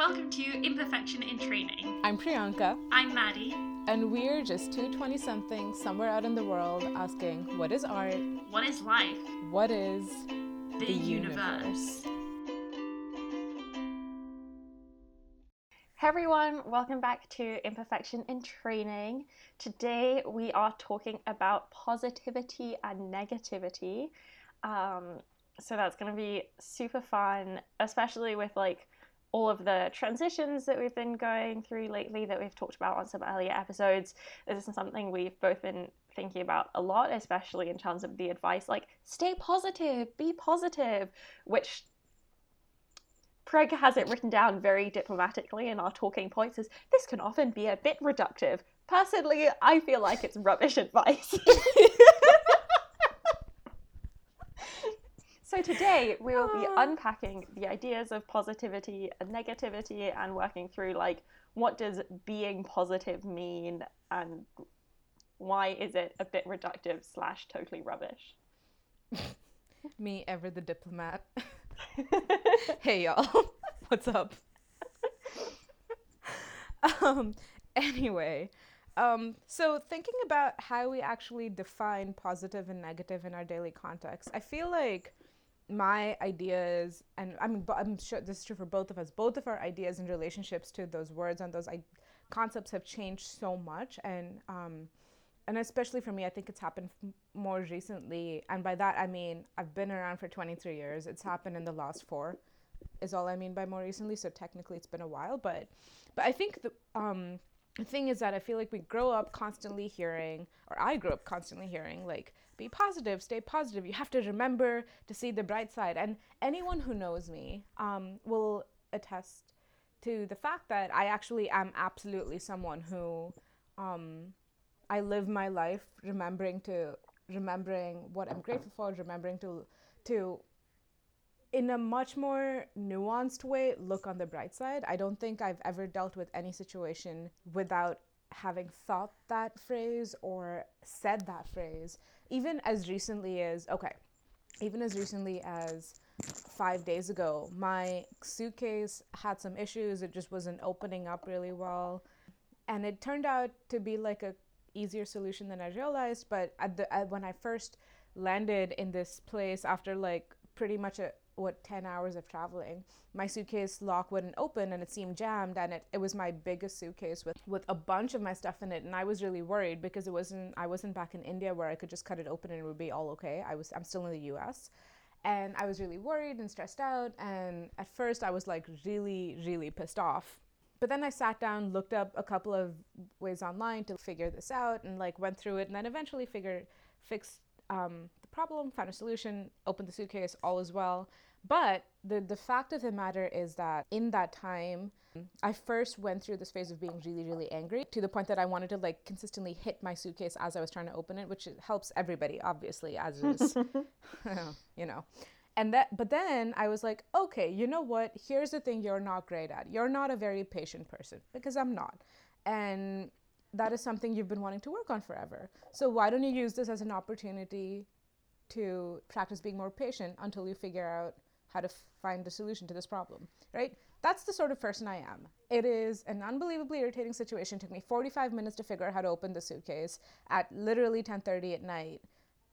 Welcome to Imperfection in Training. I'm Priyanka, I'm Maddie. and we're just two 20 somethings somewhere out in the world asking what is art? What is life? What is The, universe. Hey everyone, welcome back to Imperfection in Training. Today we are talking about positivity and negativity. Um, so that's going to be super fun, especially with like all of the transitions that we've been going through lately that we've talked about on some earlier episodes. This is something we've both been thinking about a lot, especially in terms of the advice like stay positive, be positive, which Craig has it written down very diplomatically in our talking points as this can often be a bit reductive. Personally, I feel like it's rubbish advice. so today we will be unpacking the ideas of positivity and negativity and working through like what does being positive mean and why is it a bit reductive slash totally rubbish. me ever the diplomat? hey y'all, what's up? um, anyway, um, so thinking about how we actually define positive and negative in our daily context, I feel like my ideas, and I mean, I'm sure this is true for both of us. Both of our ideas and relationships to those words and those I- concepts have changed so much, and um, and especially for me, I think it's happened f- more recently. And by that, I mean I've been around for 23 years. It's happened in the last four, is all I mean by more recently. So technically, it's been a while. But, but I think the um, the thing is that I feel like we grow up constantly hearing, or I grew up constantly hearing, like be positive, stay positive. You have to remember to see the bright side. And anyone who knows me um, will attest to the fact that I actually am absolutely someone who. Um, I live my life remembering to remembering what I'm grateful for, remembering to to in a much more nuanced way look on the bright side. I don't think I've ever dealt with any situation without having thought that phrase or said that phrase even as recently as okay, even as recently as 5 days ago, my suitcase had some issues. It just wasn't opening up really well and it turned out to be like a easier solution than I realized. But at the at, when I first landed in this place after like pretty much a what 10 hours of traveling my suitcase lock wouldn't open and it seemed jammed and it, it was my biggest suitcase with with a bunch of my stuff in it and i was really worried because it wasn't i wasn't back in india where i could just cut it open and it would be all okay i was i'm still in the us and i was really worried and stressed out and at first i was like really really pissed off but then I sat down, looked up a couple of ways online to figure this out, and like went through it, and then eventually figured fixed um, the problem, found a solution, opened the suitcase, all is well. But the the fact of the matter is that in that time, I first went through this phase of being really really angry to the point that I wanted to like consistently hit my suitcase as I was trying to open it, which helps everybody obviously as is, you know. And that but then i was like okay you know what? Here's the thing you're not great at. You're not a very patient person because i'm not. And that is something you've been wanting to work on forever. So why don't you use this as an opportunity to practice being more patient until you figure out how to find a solution to this problem right? That's the sort of person i am. It is an unbelievably irritating situation. It took me 45 minutes to figure out how to open the suitcase at literally 10:30 at night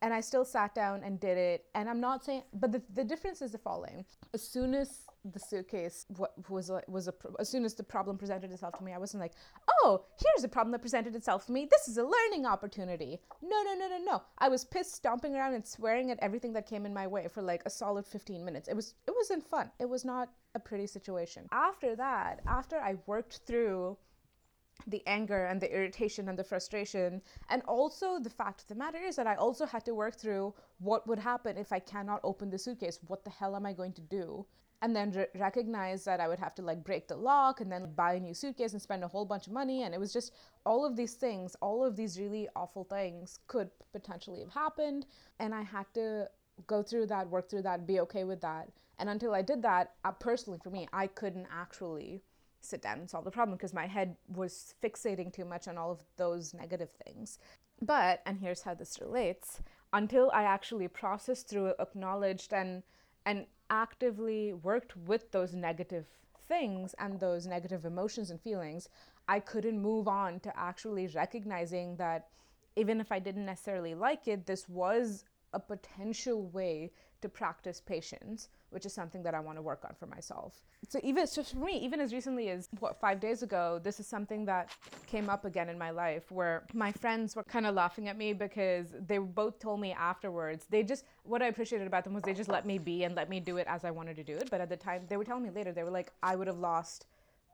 and I still sat down and did it. And I'm not saying, but the, the difference is the following: as soon as the suitcase was a, was a as soon as the problem presented itself to me, I wasn't like, oh, here's a problem that presented itself to me. This is a learning opportunity. No, no, no, no, no. I was pissed, stomping around and swearing at everything that came in my way for like a solid 15 minutes. It was it wasn't fun. It was not a pretty situation. After that, after I worked through the anger and the irritation and the frustration. And also, the fact of the matter is that I also had to work through what would happen if I cannot open the suitcase. What the hell am I going to do? And then re- recognize that I would have to like break the lock and then buy a new suitcase and spend a whole bunch of money. And it was just all of these things, all of these really awful things could potentially have happened. And I had to go through that, work through that, be okay with that. And until I did that, uh, personally for me, I couldn't actually sit down and solve the problem because my head was fixating too much on all of those negative things. But, and here's how this relates, until I actually processed through, acknowledged, and and actively worked with those negative things and those negative emotions and feelings, I couldn't move on to actually recognizing that even if I didn't necessarily like it, this was a potential way to practice patience, which is something that I want to work on for myself. So even so for me, even as recently as what five days ago, this is something that came up again in my life where my friends were kind of laughing at me because they both told me afterwards. They just what I appreciated about them was they just let me be and let me do it as I wanted to do it. But at the time, they were telling me later they were like, I would have lost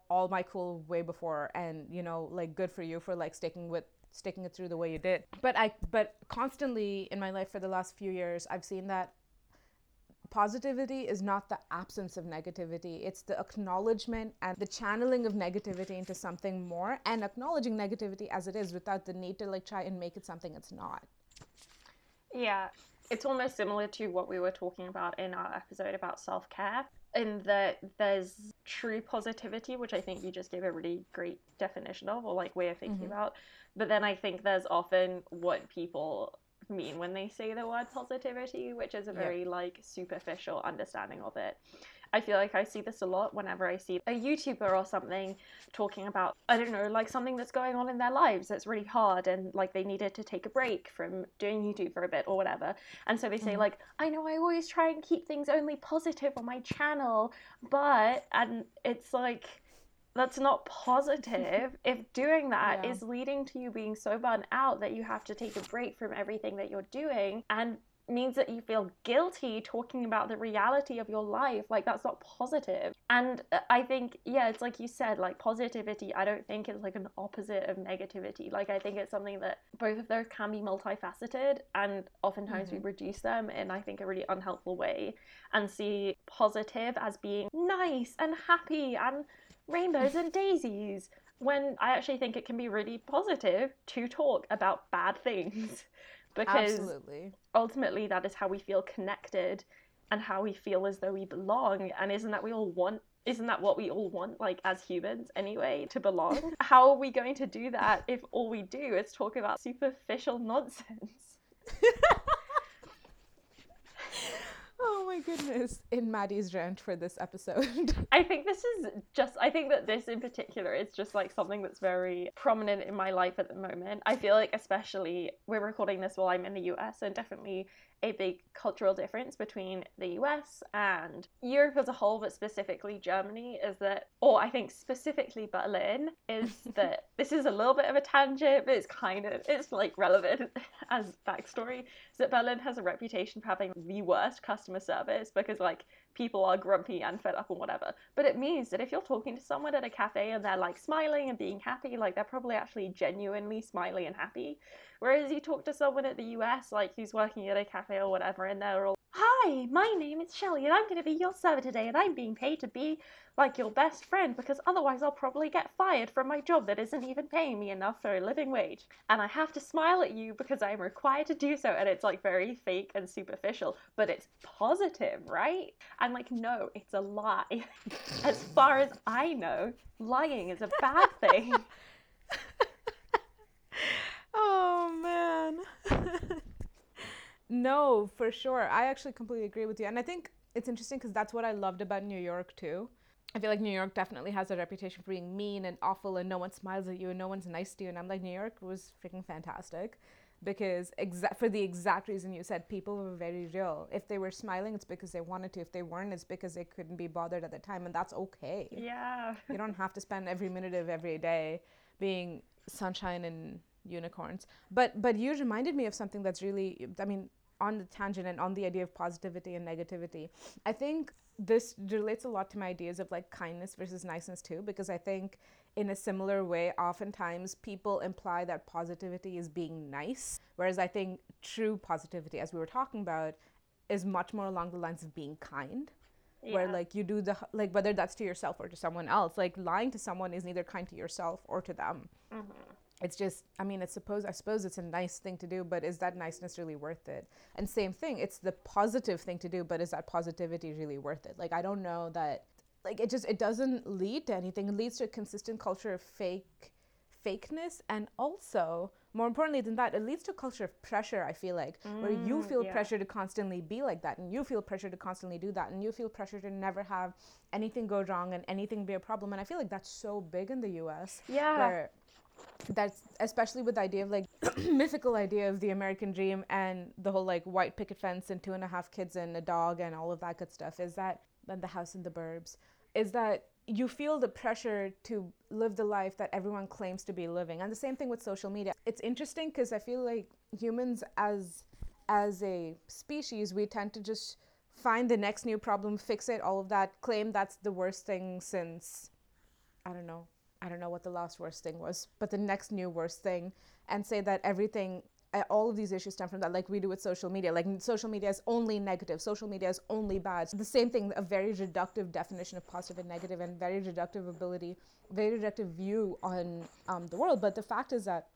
all my cool way before, and you know, like good for you for like sticking with sticking it through the way you did. But I but constantly in my life for the last few years, I've seen that positivity is not the absence of negativity. It's the acknowledgement and the channeling of negativity into something more and acknowledging negativity as it is without the need to like try and make it something it's not. Yeah. It's almost similar to what we were talking about in our episode about self-care in that there's true positivity which i think you just gave a really great definition of or like way of thinking mm-hmm. about. But then i think there's often what people mean when they say the word positivity, which is a very like superficial understanding of it. I feel like I see this a lot whenever I see a YouTuber or something talking about, I don't know, like something that's going on in their lives that's really hard and like they needed to take a break from doing YouTube for a bit or whatever. And so they say, mm. like, I know I always try and keep things only positive on my channel, but, and it's like, that's not positive if doing that yeah. is leading to you being so burnt out that you have to take a break from everything that you're doing and means that you feel guilty talking about the reality of your life like that's not positive and uh, i think yeah it's like you said like positivity i don't think it's like an opposite of negativity like i think it's something that both of those can be multifaceted and oftentimes mm-hmm. we reduce them in i think a really unhelpful way and see positive as being nice and happy and rainbows and daisies when I actually think it can be really positive to talk about bad things. Because Absolutely. ultimately that is how we feel connected and how we feel as though we belong. And isn't that we all want isn't that what we all want like as humans anyway to belong? How are we going to do that if all we do is talk about superficial nonsense Oh my goodness. In Maddie's rant for this episode. I think this is just, I think that this in particular is just like something that's very prominent in my life at the moment. I feel like, especially, we're recording this while I'm in the US, and definitely a big cultural difference between the US and Europe as a whole, but specifically Germany, is that, or I think specifically Berlin, is that this is a little bit of a tangent, but it's kind of, it's like relevant as backstory, is that Berlin has a reputation for having the worst customer service because like people are grumpy and fed up and whatever. But it means that if you're talking to someone at a cafe and they're like smiling and being happy, like they're probably actually genuinely smiling and happy. Whereas you talk to someone at the US, like who's working at a cafe or whatever, and they're all, Hi, my name is Shelly, and I'm going to be your server today, and I'm being paid to be like your best friend because otherwise I'll probably get fired from my job that isn't even paying me enough for a living wage. And I have to smile at you because I'm required to do so. And it's like very fake and superficial, but it's positive, right? I'm like, no, it's a lie. as far as I know, lying is a bad thing. oh, man. no, for sure. I actually completely agree with you. And I think it's interesting because that's what I loved about New York too I feel like New York definitely has a reputation for being mean and awful and no one smiles at you and no one's nice to you. And I'm like, New York was freaking fantastic because exa- for the exact reason you said, people were very real. If they were smiling, it's because they wanted to. If they weren't, it's because they couldn't be bothered at the time. And that's okay. Yeah. you don't have to spend every minute of every day being sunshine and unicorns. But but you reminded me of something that's really, I mean, on the tangent and on the idea of positivity and negativity. I think this relates a lot to my ideas of like kindness versus niceness too, because I think in a similar way, oftentimes people imply that positivity is being nice, whereas I think true positivity, as we were talking about, is much more along the lines of being kind. Yeah. Where like you do the like whether that's to yourself or to someone else, like lying to someone is neither kind to yourself or to them. Mm-hmm it's just i mean it's supposed i suppose it's a nice thing to do but is that niceness really worth it and same thing it's the positive thing to do but is that positivity really worth it like i don't know that like it just it doesn't lead to anything it leads to a consistent culture of fake fakeness and also more importantly than that, it leads to a culture of pressure, I feel like, where you Mm, feel yeah. pressure to constantly be like that, and you feel pressure to constantly do that, and you feel pressure to never have anything go wrong and anything be a problem. And I feel like that's so big in the US Yeah. That's especially with the idea of like mythical idea of the American dream and the whole like white picket fence and two and a half kids and a dog and all of that good stuff is that the house in the burbs is that you feel the pressure to live the life that everyone claims to be living and the same thing with social media it's interesting because i feel like humans as as a species we tend to just find the next new problem fix it all of that claim that's the worst thing since I don't know. I don't know what the last worst thing was, but the next new worst thing, and say that everything, uh, all of these issues stem from that, like we do with social media. Like social media is only negative, social media is only bad. The same thing, a very reductive definition of positive and negative, and very reductive ability, very reductive view on um, the world. But the fact is that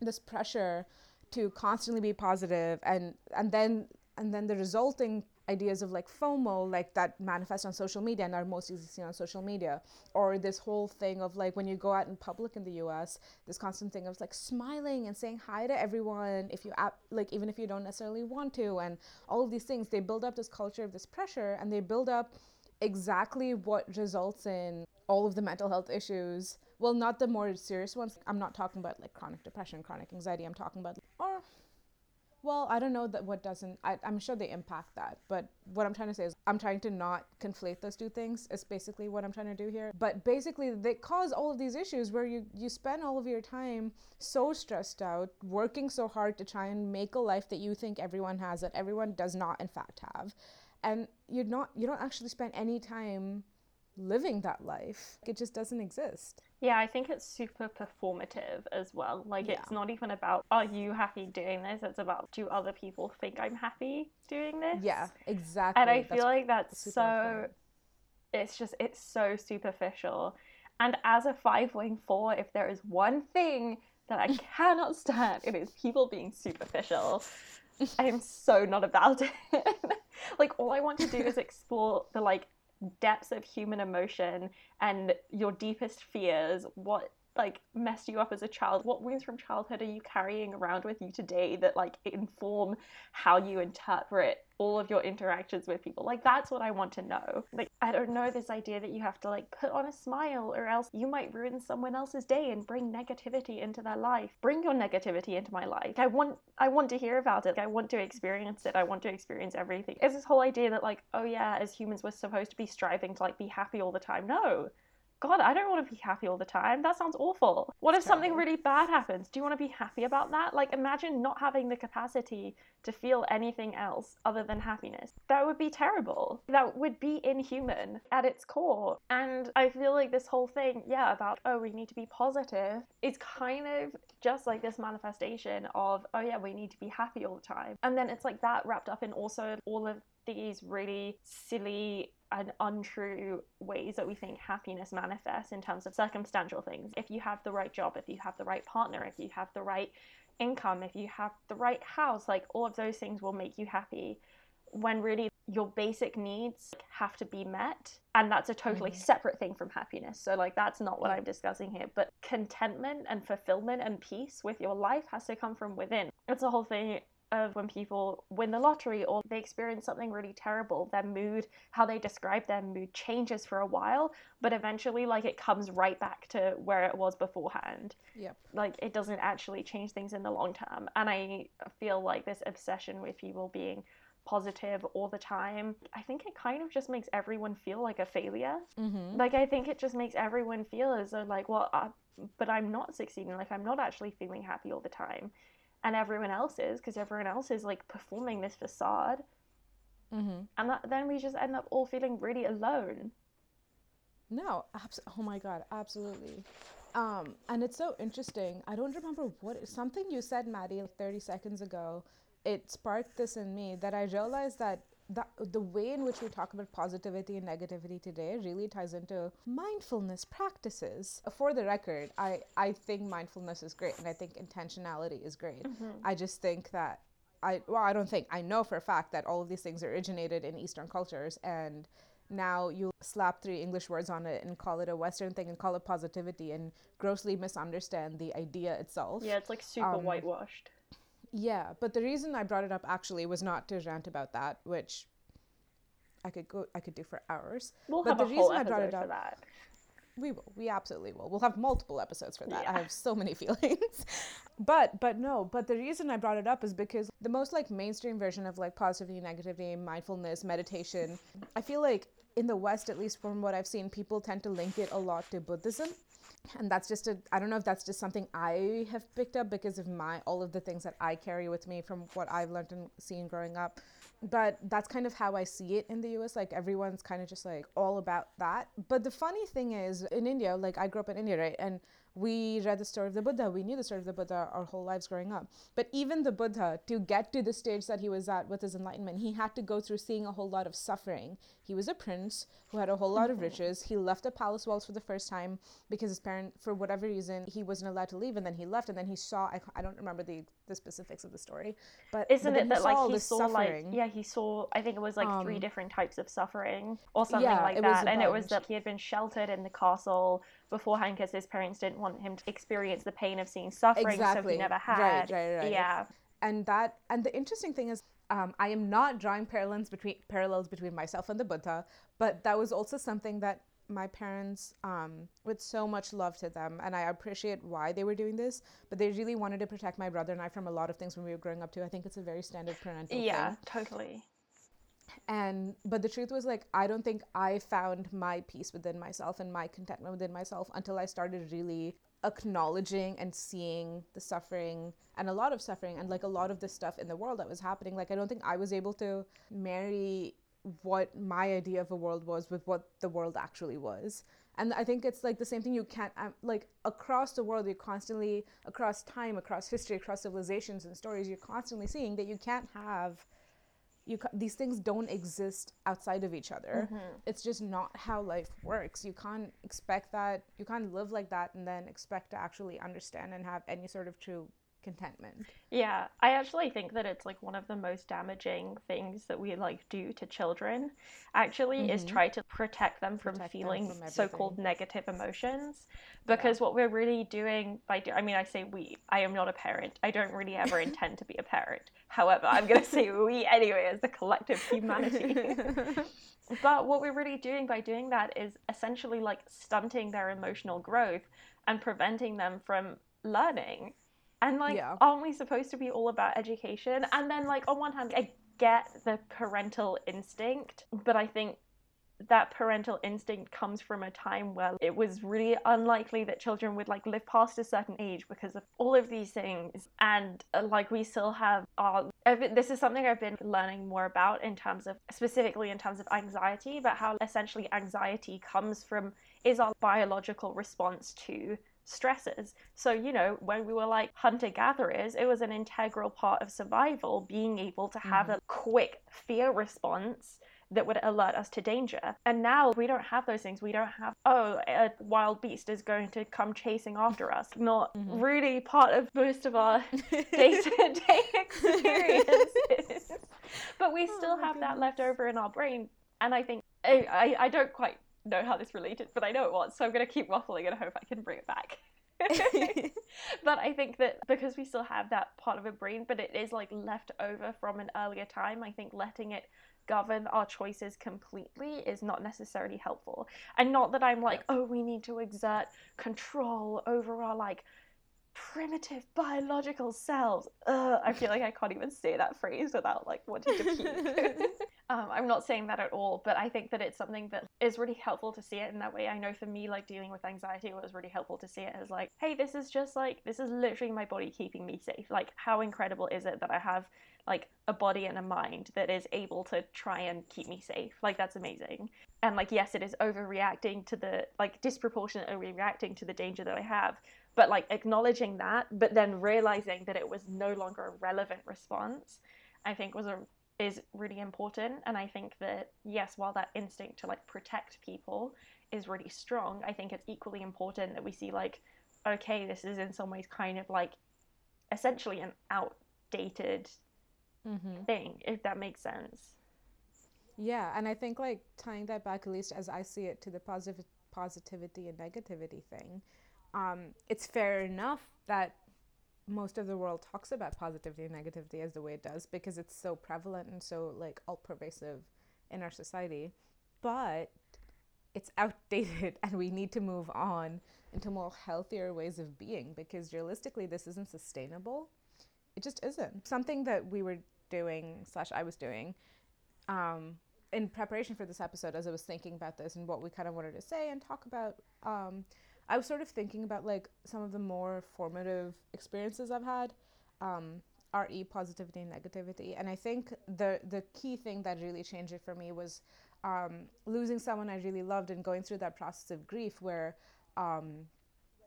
this pressure to constantly be positive and and then and then the resulting ideas of like FOMO, like that manifest on social media and are most easily seen on social media, or this whole thing of like when you go out in public in the U.S., this constant thing of like smiling and saying hi to everyone if you like even if you don't necessarily want to, and all of these things they build up this culture of this pressure, and they build up exactly what results in all of the mental health issues. Well, not the more serious ones. I'm not talking about like chronic depression, chronic anxiety. I'm talking about or well, I don't know that what doesn't. I, I'm sure they impact that, but what I'm trying to say is I'm trying to not conflate those two things. Is basically what I'm trying to do here. But basically, they cause all of these issues where you you spend all of your time so stressed out, working so hard to try and make a life that you think everyone has that everyone does not in fact have, and you're not you don't actually spend any time living that life. It just doesn't exist. Yeah, I think it's super performative as well. Like, Yeah. it's not even about, are you happy doing this? It's about, do other people think I'm happy doing this? Yeah, exactly. And I That's feel like that's so, important. it's just, it's so superficial. And as a five wing four, if there is one thing that I cannot stand, it is people being superficial. I am so not about it. like, all I want to do is explore the like depths of human emotion and your deepest fears. What like messed you up as a child? What wounds from childhood are you carrying around with you today that like inform how you interpret all of your interactions with people? Like that's what I want to know. Like I don't know this idea that you have to like put on a smile or else you might ruin someone else's day and bring negativity into their life. Bring your negativity into my life. I want I want to hear about it. I want to experience it. I want to experience everything. It's this whole idea that like, oh yeah, as humans we're supposed to be striving to like be happy all the time. No. God, I don't want to be happy all the time. That sounds awful. What if something really bad happens? Do you want to be happy about that? Like, imagine not having the capacity to feel anything else other than happiness. That would be terrible. That would be inhuman at its core. And I feel like this whole thing, yeah, about, oh, we need to be positive, is kind of just like this manifestation of, oh, yeah, we need to be happy all the time. And then it's like that wrapped up in also all of these really silly and untrue ways that we think happiness manifests in terms of circumstantial things. If you have the right job, if you have the right partner, if you have the right income, if you have the right house, like all of those things will make you happy. When really your basic needs have to be met. And that's a totally Mhm. separate thing from happiness. So, like, that's not what I'm discussing here. But contentment and fulfillment and peace with your life has to come from within. It's a whole thing of when people win the lottery or they experience something really terrible, their mood, how they describe their mood changes for a while, but eventually, like, it comes right back to where it was beforehand. Yep. Like, it doesn't actually change things in the long term. And I feel like this obsession with people being positive all the time, I think it kind of just makes everyone feel like a failure. Mm-hmm. Like, I think it just makes everyone feel as though, like, well, uh, but I'm not succeeding. Like, I'm not actually feeling happy all the time. And everyone else is, because everyone else is like performing this facade. Mm-hmm. And that, then we just end up all feeling really alone. No, abs- oh my god, absolutely. Um, and it's so interesting. I don't remember what something you said, Maddie, like 30 seconds ago. It sparked this in me that I realized that that the way in which we talk about positivity and negativity today really ties into mindfulness practices. For the record, I I think mindfulness is great, and I think intentionality is great. I just think that I well, I don't think I know for a fact that all of these things originated in Eastern cultures and now you slap three English words on it and call it a Western thing and call it positivity and grossly misunderstand the idea itself. Yeah, it's like super Um, whitewashed. Yeah, but the reason I brought it up actually was not to rant about that, which I could go I could do for hours. We'll but have the a whole reason I brought it for up- that. We will. We absolutely will. We'll have multiple episodes for that. Yeah. I have so many feelings. but but no, but the reason I brought it up is because the most like mainstream version of like positivity, negativity, mindfulness, meditation, I feel like in the West, at least from what I've seen, people tend to link it a lot to Buddhism. And that's just a I don't know if that's just something I have picked up because of my all of the things that I carry with me from what I've learned and seen growing up but that's kind of how I see it in the US. Like everyone's kind of just like all about that. But the funny thing is, in India, like I grew up in India, right? And we read the story of the Buddha. We knew the story of the Buddha our whole lives growing up. But even the Buddha, to get to the stage that he was at with his enlightenment, he had to go through seeing a whole lot of suffering. He was a prince who had a whole lot of riches. He left the palace walls for the first time because his parent, for whatever reason, he wasn't allowed to leave. And then he left. And then he saw, I, I don't remember the, the specifics of the story, but Isn't but it that like he saw suffering. like yeah he saw I think it was like three Um, different types of suffering or something yeah, like that and it was that he had been sheltered in the castle beforehand because his parents didn't want him to experience the pain of seeing suffering so he never had. right, right. yeah. And that and the interesting thing is um, i am not drawing parallels between parallels between myself and the buddha but that was also something that my parents um, with so much love to them and i appreciate why they were doing this but they really wanted to protect my brother and i from a lot of things when we were growing up too. I think it's a very standard parental yeah thing. totally and but the truth was like i don't think i found my peace within myself and my contentment within myself until i started really acknowledging and seeing the suffering and a lot of suffering and like a lot of the stuff in the world that was happening. Like i don't think i was able to marry what my idea of a world was with what the world actually was. And i think it's like the same thing you can't um, like across the world you're constantly across time across history across civilizations and stories you're constantly seeing that you can't have you ca- these things don't exist outside of each other. Mm-hmm. It's just not how life works. You can't expect that you can't live like that and then expect to actually understand and have any sort of true contentment Yeah, I actually think that it's like one of the most damaging things that we like do to children actually is Mhm. try to protect them from Protect them feeling from so-called negative emotions because what we're really doing by do- I mean I say we I am not a parent. I don't really ever intend to be a parent. However, I'm going to say we anyway as the collective humanity. But what we're really doing by doing that is essentially like stunting their emotional growth and preventing them from learning. And like, Yeah. aren't we supposed to be all about education? And then, like, on one hand, I get the parental instinct, but I think that parental instinct comes from a time where it was really unlikely that children would like live past a certain age because of all of these things and uh, like we still have our been- this is something I've been learning more about in terms of specifically in terms of anxiety but how essentially anxiety comes from is our biological response to stresses so you know when we were like hunter gatherers it was an integral part of survival being able to have mm-hmm. a quick fear response that would alert us to danger. And now we don't have those things. We don't have, oh, a wild beast is going to come chasing after us. Not mm-hmm. really part of most of our day to day experiences. but we oh still Oh have that left over in our brain. And I think, I, I, I don't quite know how this related, but I know it was. So I'm going to keep waffling and hope I can bring it back. but I think that because we still have that part of a brain, but it is like left over from an earlier time, I think letting it govern our choices completely is not necessarily helpful. And not that I'm like, oh, we need to exert control over our like primitive biological selves. Ugh, I feel like I can't even say that phrase without like wanting to puke. um, I'm not saying that at all, but I think that it's something that is really helpful to see it in that way. I know for me, like dealing with anxiety, it was really helpful to see it as like, hey, this is just like, this is literally my body keeping me safe. Like, how incredible is it that I have like a body and a mind that is able to try and keep me safe? Like, that's amazing. And like, yes, it is overreacting to the, like, disproportionately reacting to the danger that I have but like acknowledging that but then realizing that it was no longer a relevant response i think was a is really important and i think that yes while that instinct to like protect people is really strong i think it's equally important that we see like okay this is in some ways kind of like essentially an outdated mm-hmm. thing if that makes sense Yeah, and I think like tying that back, at least as I see it, to the positive positivity and negativity thing, um, it's fair enough that most of the world talks about positivity and negativity as the way it does because it's so prevalent and so like all pervasive in our society. But it's outdated and we need to move on into more healthier ways of being because realistically this isn't sustainable. It just isn't. Something that we were doing slash I was doing um, in preparation for this episode as I was thinking about this and what we kind of wanted to say and talk about um, I was sort of thinking about like some of the more formative experiences I've had, um, re positivity and negativity, and I think the the key thing that really changed it for me was um, losing someone I really loved and going through that process of grief where. Um,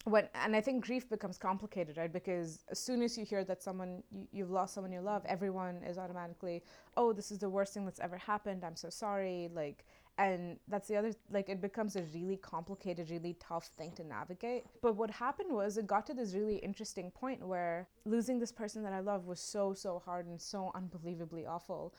when and I think grief becomes complicated, right? Because as soon as you hear that someone you, you've lost someone you love, everyone is automatically, oh, this is the worst thing that's ever happened. I'm so sorry. Like, and that's the other like it becomes a really complicated really tough thing to navigate. But what happened was it got to this really interesting point where losing this person that i love was so so hard and so unbelievably awful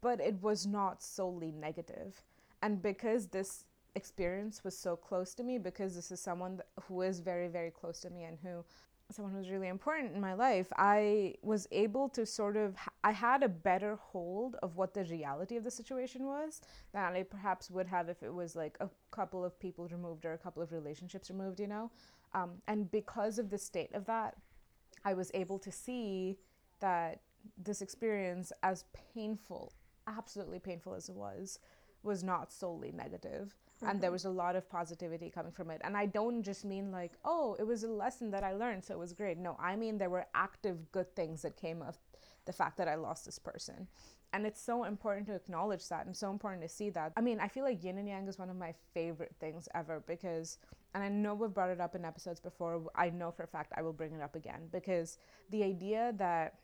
but it was not solely negative. And because this experience was so close to me because this is someone who is very very close to me and who someone who's really important in my life, I was able to sort of, I had a better hold of what the reality of the situation was than I perhaps would have if it was like a couple of people removed or a couple of relationships removed, you know? Um, and because of the state of that, I was able to see that this experience, as painful, absolutely painful as it was, was not solely negative mm-hmm. and there mm-hmm. was a lot of positivity coming from it and i don't just mean like oh it was a lesson that i learned so it was great no i mean there were active good things that came of the fact that i lost this person and it's so important to acknowledge that and so important to see that i mean i feel like yin and yang is one of my favorite things ever because and i know we've brought it up in episodes before i know for a fact i will bring it up again because the idea that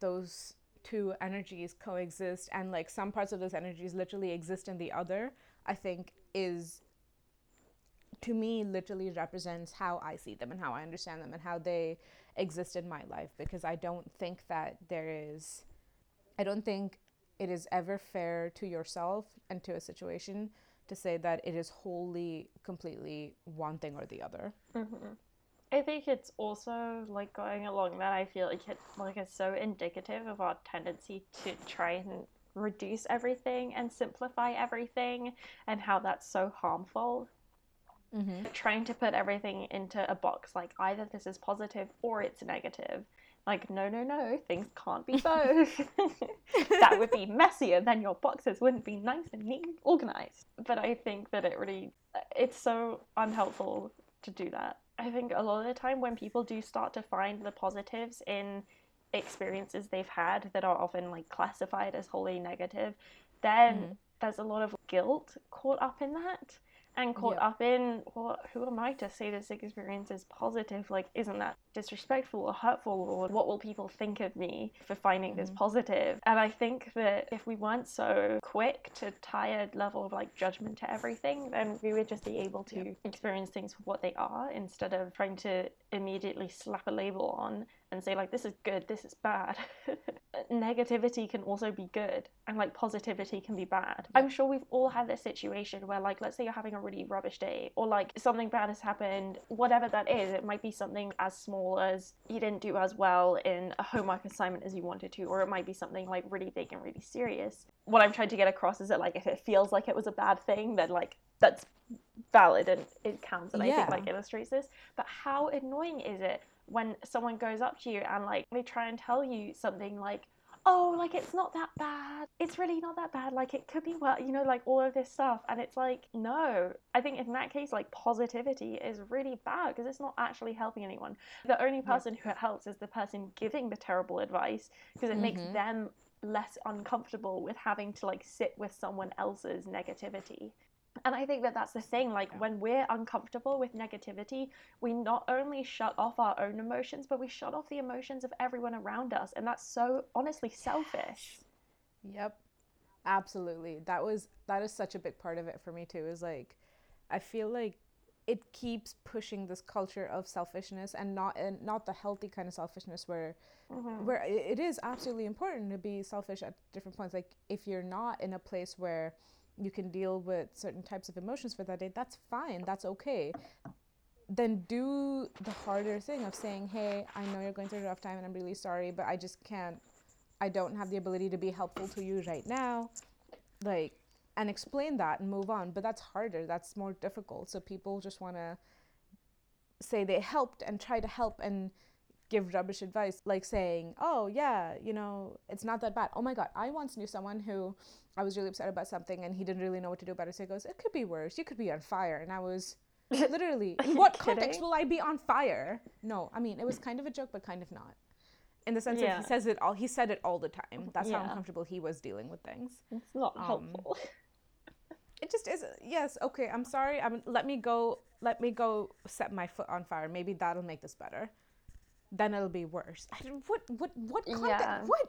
those two energies coexist and like some parts of those energies literally exist in the other i think is to me literally represents how i see them and how i understand them and how they exist in my life because i don't think that there is i don't think it is ever fair to yourself and to a situation to say that it is wholly completely one thing or the other mm-hmm. I think it's also like going along that I feel like it like it's so indicative of our tendency to try and reduce everything and simplify everything and how that's so harmful. Mm-hmm. Trying to put everything into a box like either this is positive or it's negative. Like, no, no, no, things can't be both. that would be messier, then your boxes wouldn't be nice and neat and organized. But I think that it really, it's so unhelpful to do that. I think a lot of the time when people do start to find the positives in experiences they've had that are often like classified as wholly negative, then mm-hmm. there's a lot of guilt caught up in that and caught yep. up in well who am i to say this experience is positive like isn't that disrespectful or hurtful or what will people think of me for finding mm-hmm. this positive and i think that if we weren't so quick to tie a level of like judgment to everything then we would just be able to yep. experience things for what they are instead of trying to immediately slap a label on and say like this is good this is bad negativity can also be good and like positivity can be bad i'm sure we've all had this situation where like let's say you're having a really rubbish day or like something bad has happened whatever that is it might be something as small as you didn't do as well in a homework assignment as you wanted to or it might be something like really big and really serious what i'm trying to get across is that like if it feels like it was a bad thing then like that's valid and it counts and yeah. i think like illustrates this but how annoying is it when someone goes up to you and like they try and tell you something like oh like it's not that bad. It's really not that bad. Like it could be well you know like all of this stuff. And it's like no. I think in that case like positivity is really bad because it's not actually helping anyone. The only person who it helps is the person giving the terrible advice because it mm-hmm. makes them less uncomfortable with having to like sit with someone else's negativity and I think that that's the thing. Like yeah. when we're uncomfortable with negativity, we not only shut off our own emotions, but we shut off the emotions of everyone around us. And that's so honestly selfish. Yep. Absolutely. That was that is such a big part of it for me too. Is like I feel like it keeps pushing this culture of selfishness and not and not the healthy kind of selfishness where Mhm. where it is absolutely important to be selfish at different points like if you're not in a place where you can deal with certain types of emotions for that day that's fine that's okay. Then do the harder thing of saying hey i know you're going through a rough time and i'm really sorry but i just can't i don't have the ability to be helpful to you right now. Like and explain that and move on but that's harder that's more difficult. So people just want to say they helped and try to help and give rubbish advice like saying oh yeah you know it's not that bad. Oh my god i once knew someone who i was really upset about something and he didn't really know what to do about it. So he goes it could be worse. You could be on fire. And i was literally in what context will i be on fire? No i mean it was kind of a joke but kind of not. In the sense that he says it all he said it all the time. That's how uncomfortable he was dealing with things. It's not Um, helpful. it just is yes okay i'm sorry i'm let me go let me go set my foot on fire. Maybe that'll make this better then it'll be worse I what what what Yeah. what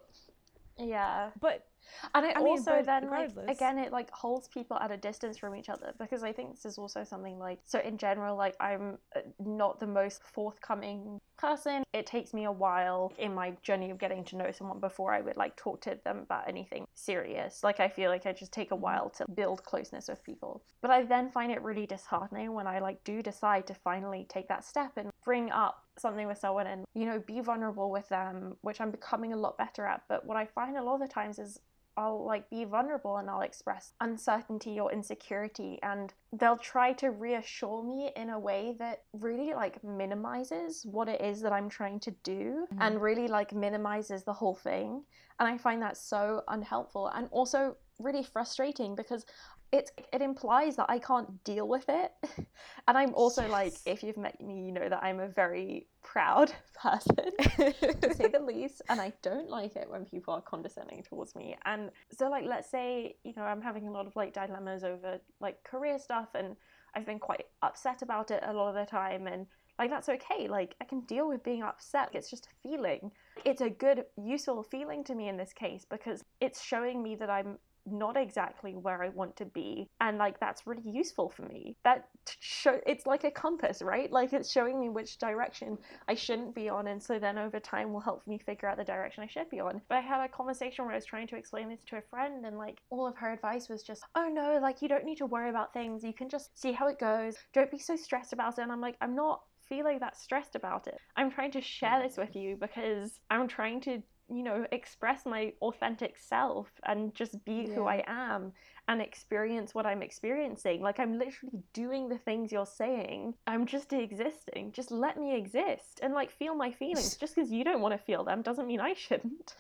yeah. but And it I mean, also then like again it like holds people at a distance from each other because I think this is also something like so in general like I'm uh, not the most forthcoming person. It takes me a while in my journey of getting to know someone before I would like talk to them about anything serious. Like I feel like I just take a Mhm. while to build closeness with people. But I then find it really disheartening when I like do decide to finally take that step and bring up something with someone and you know be vulnerable with them, which I'm becoming a lot better at. But what I find a lot of the times is I'll like be vulnerable and I'll express uncertainty or insecurity and they'll try to reassure me in a way that really like minimizes what it is that I'm trying to do Mhm. and really like minimizes the whole thing and I find that so unhelpful and also really frustrating because it it implies that I can't deal with it. And I'm also like if you've met me you know that I'm a very proud person to say the least and i don't like it when people are condescending towards me. And so like let's say you know i'm having a lot of like dilemmas over like career stuff and i've been quite upset about it a lot of the time and like that's okay. Like i can deal with being upset. It's just a feeling. It's a good useful feeling to me in this case because it's showing me that i'm not exactly where I want to be and like that's really useful for me that show it's like a compass right like it's showing me which direction I shouldn't be on, and so then over time will help me figure out the direction I should be on. But I had a conversation where I was trying to explain this to a friend, and like all of her advice was just, oh no, like you don't need to worry about things, you can just see how it goes, don't be so stressed about it. And I'm like, I'm not feeling that stressed about it. I'm trying to share this with you because I'm trying to. You know, express my authentic self and just be who I am and experience what I'm experiencing. Like, I'm literally doing the things you're saying. I'm just existing. Just let me exist and like feel my feelings. Just because you don't want to feel them doesn't mean I shouldn't.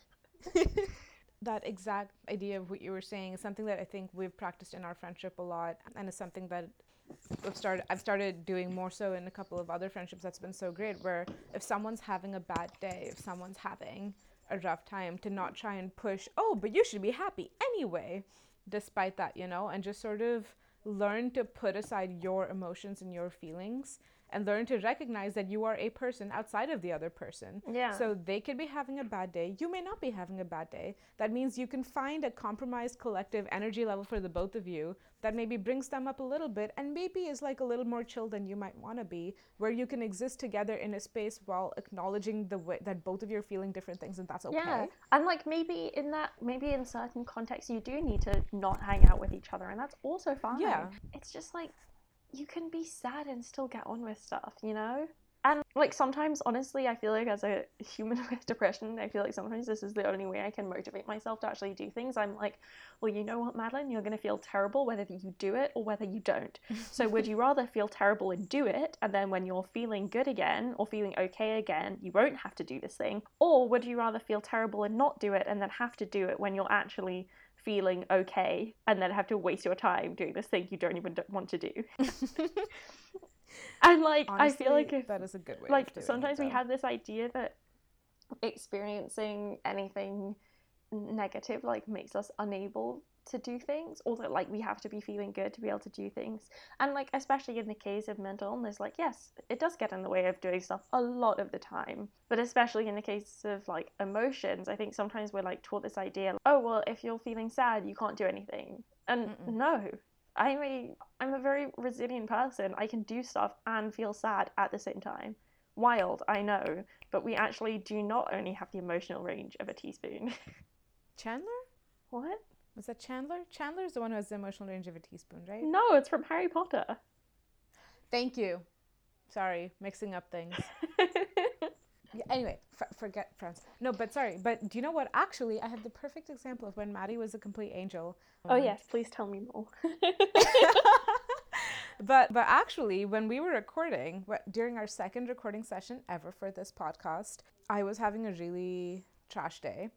that exact idea of what you were saying is something that I think we've practiced in our friendship a lot, and it's something that I've started. I've started doing more so in a couple of other friendships. That's been so great. Where if someone's having a bad day, if someone's having a rough time, to not try and push. Oh, but you should be happy anyway, despite that, you know, and just sort of learn to put aside your emotions and your feelings and learn to recognize that you are a person outside of the other person. Yeah. So they could be having a bad day. You may not be having a bad day. That means you can find a compromised collective energy level for the both of you that maybe brings them up a little bit and maybe is like a little more chill than you might want to be, where you can exist together in a space while acknowledging the way that both of you are feeling different things and that's okay. Yeah, and like maybe in that, maybe in certain contexts, you do need to not hang out with each other, and that's also fine. Yeah. It's just like you can be sad and still get on with stuff, you know? And like sometimes, honestly, I feel like as a human with depression, I feel like sometimes this is the only way I can motivate myself to actually do things. I'm like, well, you know what, Madeline, you're going to feel terrible whether you do it or whether you don't. So would you rather feel terrible and do it, and then when you're feeling good again or feeling okay again, you won't have to do this thing? Or would you rather feel terrible and not do it and then have to do it when you're actually feeling okay and then have to waste your time doing this thing you don't even want to do? and like, I feel like if that is a good way. like sometimes it, we have this idea that experiencing anything negative like makes us unable to do things or that like we have to be feeling good to be able to do things and like especially in the case of mental illness like yes it does get in the way of doing stuff a lot of the time but especially in the case of like emotions i think sometimes we're like taught this idea like, oh well if you're feeling sad you can't do anything and Mm-mm. no I'm a I'm a very resilient person. I can do stuff and feel sad at the same time. Wild, I know, but we actually do not only have the emotional range of a teaspoon. Chandler? what? Was that Chandler? Chandler is the one who has the emotional range of a teaspoon, right? No, it's from Harry Potter. Thank you. Sorry, mixing up things. Yeah, anyway, f- forget friends. No, but sorry. But do you know what? Actually, I have the perfect example of when Maddie was a complete angel. oh yes, please tell me more. but but actually, when we were recording during our second recording session ever for this podcast, I was having a really trash day.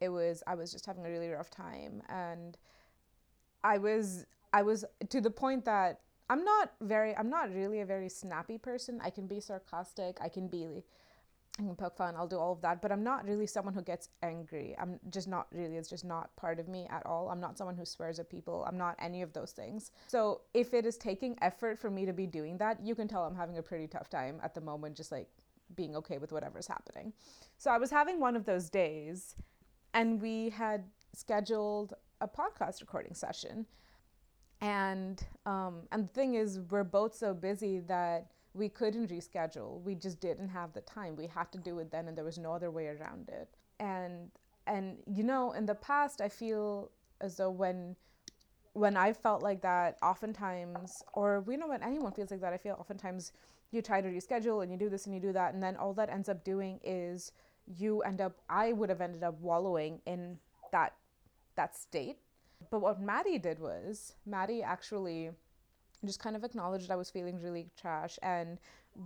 It was I was just having a really rough time, and I was I was to the point that I'm not very I'm not really a very snappy person. I can be sarcastic. I can be I can poke fun. I'll do all of that, but I'm not really someone who gets angry. I'm just not really. It's just not part of me at all. I'm not someone who swears at people. I'm not any of those things. So if it is taking effort for me to be doing that, you can tell I'm having a pretty tough time at the moment. Just like being okay with whatever's happening. So I was having one of those days, and we had scheduled a podcast recording session. And um, and the thing is we're both so busy that we couldn't reschedule. We just didn't have the time. We had to do it then and there was no other way around it. And and you know in the past i feel as though when when i felt like that oftentimes or we know when anyone feels like that i feel oftentimes you try to reschedule and you do this and you do that and then all that ends up doing is you end up i would have ended up wallowing in that that state but what Maddie did was Maddie actually just kind of acknowledged I was feeling really trash. And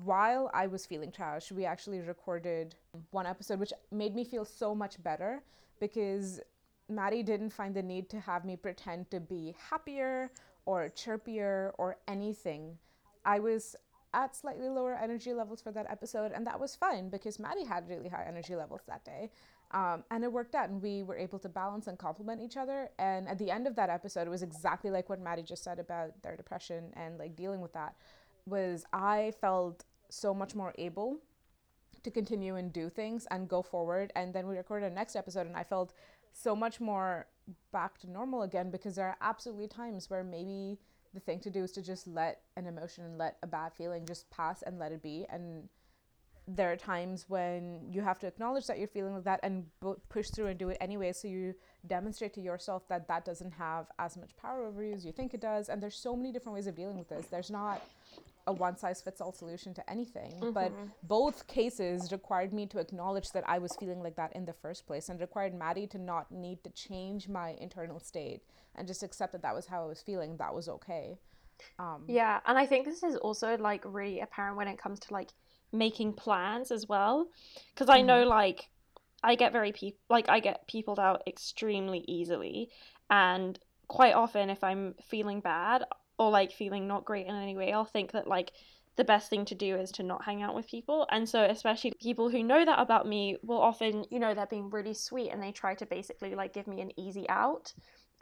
while I was feeling trash, we actually recorded one episode, which made me feel so much better because Maddie didn't find the need to have me pretend to be happier or chirpier or anything. I was at slightly lower energy levels for that episode, and that was fine because Maddie had really high energy levels that day. Um, and it worked out, and we were able to balance and complement each other. And at the end of that episode, it was exactly like what Maddie just said about their depression and like dealing with that. Was I felt so much more able to continue and do things and go forward. And then we recorded a next episode, and I felt so much more back to normal again because there are absolutely times where maybe the thing to do is to just let an emotion and let a bad feeling just pass and let it be. And there are times when you have to acknowledge that you're feeling like that and push through and do it anyway. So you demonstrate to yourself that that doesn't have as much power over you as you think it does. And there's so many different ways of dealing with this. There's not a one size fits all solution to anything but mm-hmm. both cases required me to acknowledge that i was feeling like that in the first place and required maddie to not need to change my internal state and just accept that that was how i was feeling that was okay um, Yeah, and I think this is also like really apparent when it comes to like making plans as well, because I know like I get very pe like I get peopled out extremely easily, and quite often if I'm feeling bad or like feeling not great in any way, I'll think that like the best thing to do is to not hang out with people. And so especially people who know that about me will often, you know, they're being really sweet and they try to basically like give me an easy out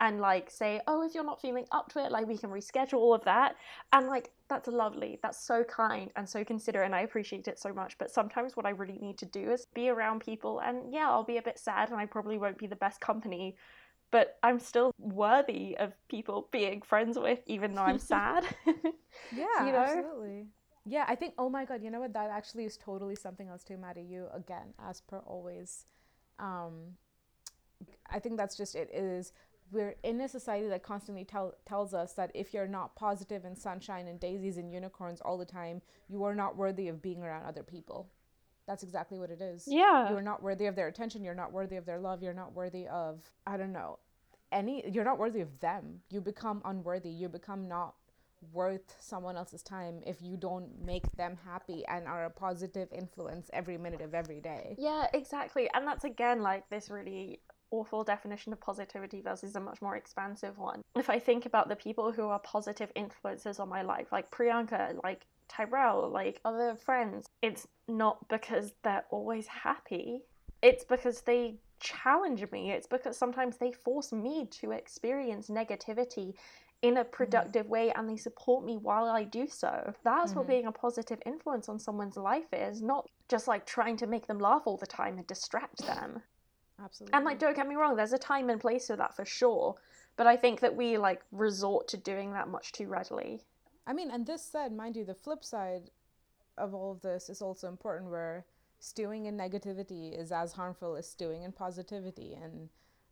and like say, oh, if you're not feeling up to it, like we can reschedule all of that. And like, that's lovely. That's so kind and so considerate. And I appreciate it so much. But sometimes what I really need to do is be around people. And yeah, I'll be a bit sad and I probably won't be the best company. But I'm still worthy of people being friends with, even though I'm sad. Yeah, You know? absolutely. Yeah, I think. Oh my god, you know what? That actually is totally something else too, Maddie. You again, as per always. Um, I think that's just it. Is we're in a society that constantly tell, tells us that if you're not positive and sunshine and daisies and unicorns all the time, you are not worthy of being around other people. That's exactly what it is. yeah. You are not worthy of their attention. You're not worthy of their love. You're not worthy of, I don't know, any, you're not worthy of them. You become unworthy. You become not worth someone else's time if you don't make them happy and are a positive influence every minute of every day. Yeah, exactly. And that's again like this really awful definition of positivity versus a much more expansive one. If I think about the people who are positive influences on my life, like Priyanka, like Tyrell, like other friends, it's not because they're always happy. It's because they challenge me. It's because sometimes they force me to experience negativity in a productive way and they support me while I do so. That's what Mhm. being a positive influence on someone's life is, not just like trying to make them laugh all the time and distract them. Absolutely. And like, don't get me wrong, there's a time and place for that for sure. but I think that we like resort to doing that much too readily. I mean, and this said, mind you, the flip side of all of this is also important where stewing in negativity is as harmful as stewing in positivity and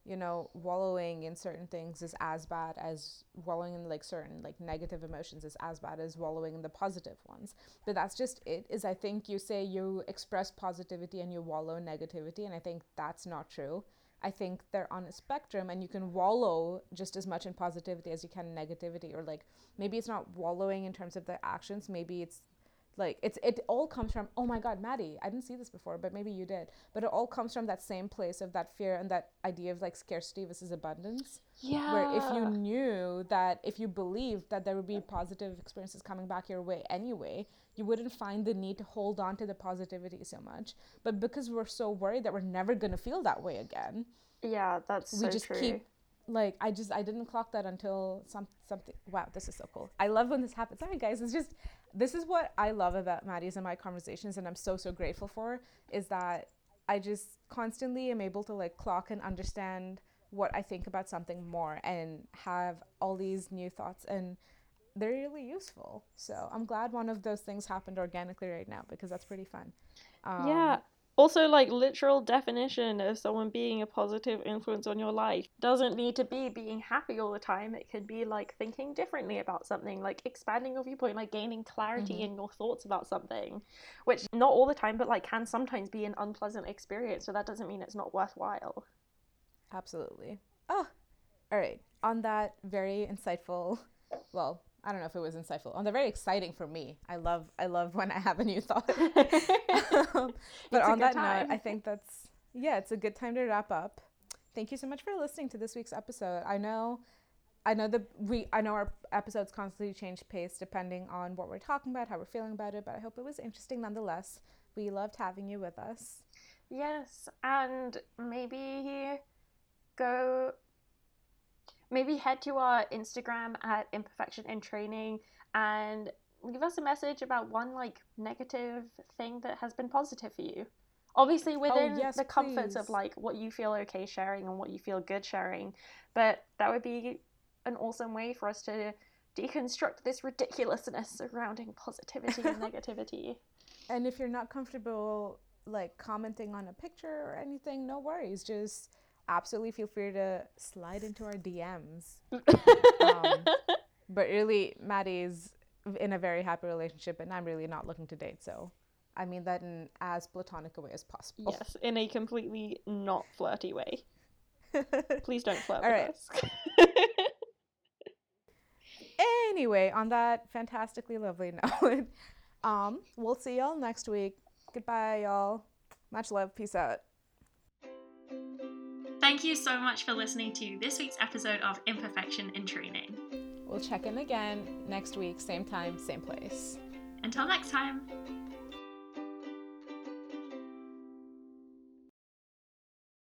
you know wallowing in certain things is as bad as wallowing in like certain like negative emotions is as bad as wallowing in the positive ones. But that's just it is i think you say you express positivity and you wallow in negativity and i think that's not true. I think they're on a spectrum and you can wallow just as much in positivity as you can in negativity or like maybe it's not wallowing in terms of the actions maybe it's like it's it all comes from oh my god maddie i didn't see this before but maybe you did. But it all comes from that same place of that fear and that idea of like scarcity versus abundance. Yeah. where if you knew that if you believed that there would be positive experiences coming back your way anyway you wouldn't find the need to hold on to the positivity so much. But because we're so worried that we're never going to feel that way again Yeah, that's we so just true. keep like I just I didn't clock that until some something wow this is so cool. I love when this happens. Sorry guys it's just this is what I love about Maddie's and my conversations and I'm so so grateful for is that I just constantly am able to like clock and understand what I think about something more and have all these new thoughts and they're really useful so I'm glad one of those things happened organically right now because that's pretty fun um, yeah. Also, like literal definition of someone being a positive influence on your life doesn't need to be being happy all the time. It could be like thinking differently about something, like expanding your viewpoint, like gaining clarity Mhm. in your thoughts about something, which not all the time, but like can sometimes be an unpleasant experience. So that doesn't mean it's not worthwhile. Absolutely. Oh, all right. On that very insightful, well, I don't know if it was insightful. On the very exciting for me. I love I love when I have a new thought. Um, but on that time. note, I think that's yeah, it's a good time to wrap up. Thank you so much for listening to this week's episode. I know I know that we I know our episodes constantly change pace depending on what we're talking about, how we're feeling about it, but I hope it was interesting nonetheless. We loved having you with us. Yes, and maybe go maybe head to our Instagram at imperfection in training and leave us a message about one like negative thing that has been positive for you. Obviously oh, within yes, the comforts of like what you feel okay sharing and what you feel good sharing, but that would be an awesome way for us to deconstruct this ridiculousness surrounding positivity and negativity. And if you're not comfortable like commenting on a picture or anything, no worries. Just absolutely feel free to slide into our DMs. Um, But really, Maddie's in a very happy relationship, and I'm really not looking to date. So I mean that in as platonic a way as possible. Yes, in a completely not flirty way. Please don't flirt All with right. us. anyway, on that fantastically lovely note, um, we'll see y'all next week. Goodbye, y'all. Much love. Peace out. Thank you so much for listening to this week's episode of Imperfection in Training. We'll check in again next week, same time, same place. Until next time.